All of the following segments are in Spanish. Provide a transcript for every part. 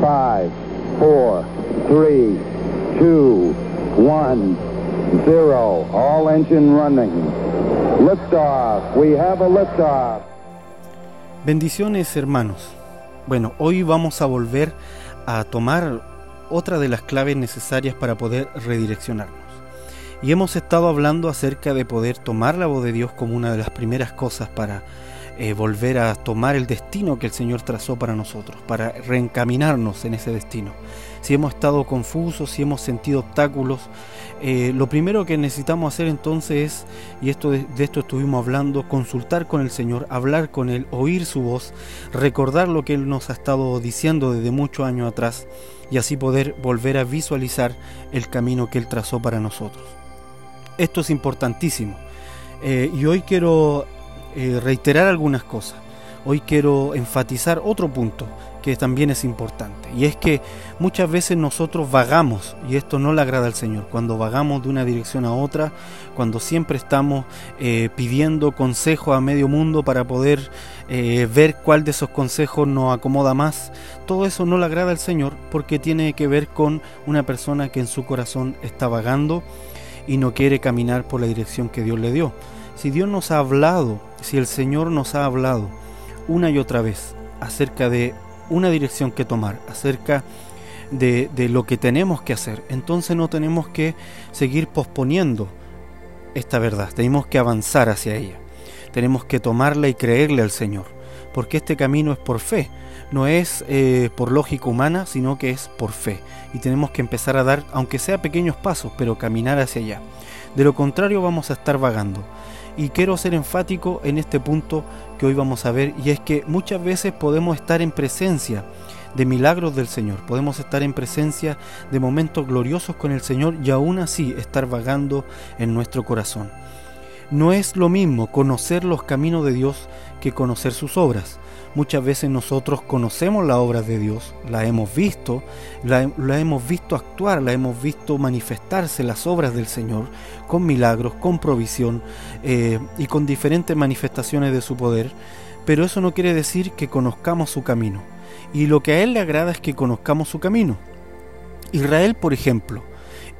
5, 4, 3, 2, 1, 0. All engine running. Liftoff. We have a liftoff. Bendiciones hermanos. Bueno, hoy vamos a volver a tomar otra de las claves necesarias para poder redireccionarnos. Y hemos estado hablando acerca de poder tomar la voz de Dios como una de las primeras cosas para eh, volver a tomar el destino que el Señor trazó para nosotros, para reencaminarnos en ese destino. Si hemos estado confusos, si hemos sentido obstáculos, eh, lo primero que necesitamos hacer entonces es, y esto de, esto estuvimos hablando, consultar con el Señor, hablar con Él, oír su voz, recordar lo que Él nos ha estado diciendo desde muchos años atrás y así poder volver a visualizar el camino que Él trazó para nosotros. Esto es importantísimo. Eh, y hoy quiero eh, reiterar algunas cosas. Hoy quiero enfatizar otro punto que también es importante. Y es que muchas veces nosotros vagamos, y esto no le agrada al Señor, cuando vagamos de una dirección a otra, cuando siempre estamos eh, pidiendo consejo a medio mundo para poder eh, ver cuál de esos consejos nos acomoda más, todo eso no le agrada al Señor porque tiene que ver con una persona que en su corazón está vagando y no quiere caminar por la dirección que Dios le dio. Si Dios nos ha hablado, si el Señor nos ha hablado una y otra vez acerca de una dirección que tomar, acerca de, lo que tenemos que hacer, entonces no tenemos que seguir posponiendo esta verdad, tenemos que avanzar hacia ella, tenemos que tomarla y creerle al Señor, porque este camino es por fe, no es eh, por lógica humana, sino que es por fe, y tenemos que empezar a dar, aunque sea pequeños pasos, pero caminar hacia allá. De lo contrario vamos a estar vagando. Y quiero ser enfático en este punto que hoy vamos a ver, y es que muchas veces podemos estar en presencia de milagros del Señor, podemos estar en presencia de momentos gloriosos con el Señor y aún así estar vagando en nuestro corazón. No es lo mismo conocer los caminos de Dios que conocer sus obras. Muchas veces nosotros conocemos la obra de Dios, la hemos visto, la, hemos visto actuar, la hemos visto manifestarse las obras del Señor con milagros, con provisión eh, y con diferentes manifestaciones de su poder, pero eso no quiere decir que conozcamos su camino. Y lo que a Él le agrada es que conozcamos su camino. Israel, por ejemplo,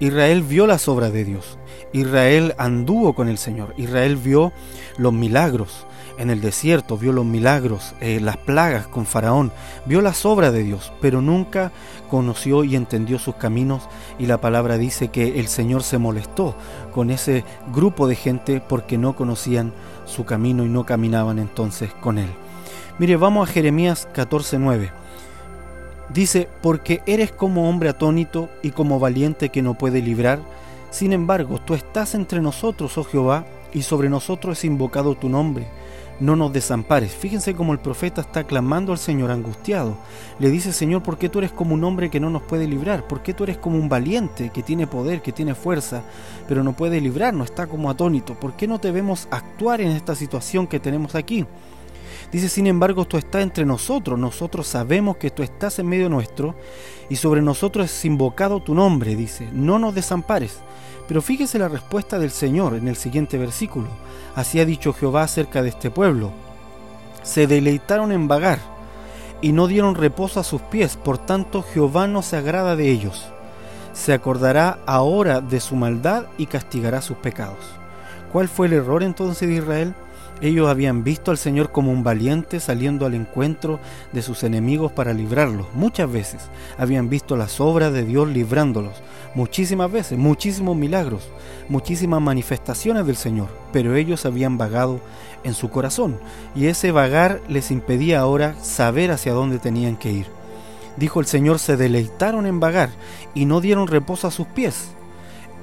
Israel vio las obras de Dios, Israel anduvo con el Señor, Israel vio los milagros, en el desierto, vio los milagros, eh, las plagas con Faraón, vio las obras de Dios, pero nunca conoció y entendió sus caminos. Y la palabra dice que el Señor se molestó con ese grupo de gente porque no conocían su camino y no caminaban entonces con él. Mire, vamos a Jeremías 14:9. Dice, porque eres como hombre atónito y como valiente que no puede librar, sin embargo, tú estás entre nosotros, oh Jehová, y sobre nosotros es invocado tu nombre no nos desampares. Fíjense cómo el profeta está clamando al Señor angustiado. Le dice, Señor, ¿por qué tú eres como un hombre que no nos puede librar? ¿Por qué tú eres como un valiente que tiene poder, que tiene fuerza, pero no puede librarnos? Está como atónito. ¿Por qué no te vemos actuar en esta situación que tenemos aquí? Dice, sin embargo, tú estás entre nosotros, nosotros sabemos que tú estás en medio nuestro y sobre nosotros es invocado tu nombre, dice, no nos desampares. Pero fíjese la respuesta del Señor en el siguiente versículo. Así ha dicho Jehová acerca de este pueblo. Se deleitaron en vagar y no dieron reposo a sus pies, por tanto Jehová no se agrada de ellos. Se acordará ahora de su maldad y castigará sus pecados. ¿Cuál fue el error entonces de Israel? Ellos habían visto al Señor como un valiente saliendo al encuentro de sus enemigos para librarlos. Muchas veces habían visto las obras de Dios librándolos. Muchísimas veces, muchísimos milagros, muchísimas manifestaciones del Señor. Pero ellos habían vagado en su corazón y ese vagar les impedía ahora saber hacia dónde tenían que ir. Dijo el Señor, se deleitaron en vagar y no dieron reposo a sus pies.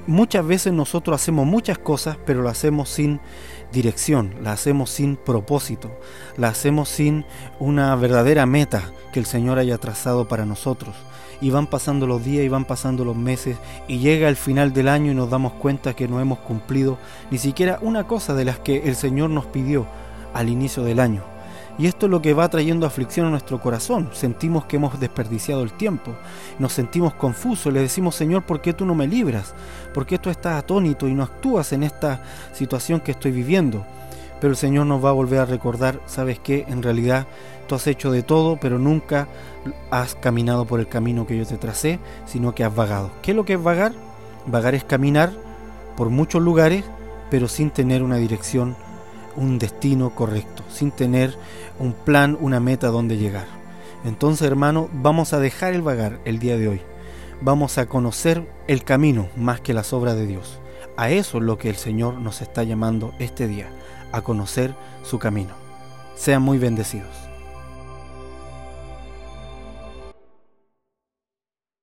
Muchas veces nosotros hacemos muchas cosas, pero lo hacemos sin dirección, la hacemos sin propósito, la hacemos sin una verdadera meta que el Señor haya trazado para nosotros. Y van pasando los días y van pasando los meses y llega el final del año y nos damos cuenta que no hemos cumplido ni siquiera una cosa de las que el Señor nos pidió al inicio del año. Y esto es lo que va trayendo aflicción a nuestro corazón. Sentimos que hemos desperdiciado el tiempo. Nos sentimos confusos. Le decimos, Señor, ¿por qué tú no me libras? ¿Por qué tú estás atónito y no actúas en esta situación que estoy viviendo? pero el Señor nos va a volver a recordar, ¿sabes qué? En realidad tú has hecho de todo, pero nunca has caminado por el camino que yo te tracé, sino que has vagado. ¿Qué es lo que es vagar? Vagar es caminar por muchos lugares, pero sin tener una dirección, un destino correcto, sin tener un plan, una meta donde llegar. Entonces, hermano, vamos a dejar el vagar el día de hoy. Vamos a conocer el camino más que las obras de Dios. A eso es lo que el Señor nos está llamando este día, a conocer su camino. Sean muy bendecidos.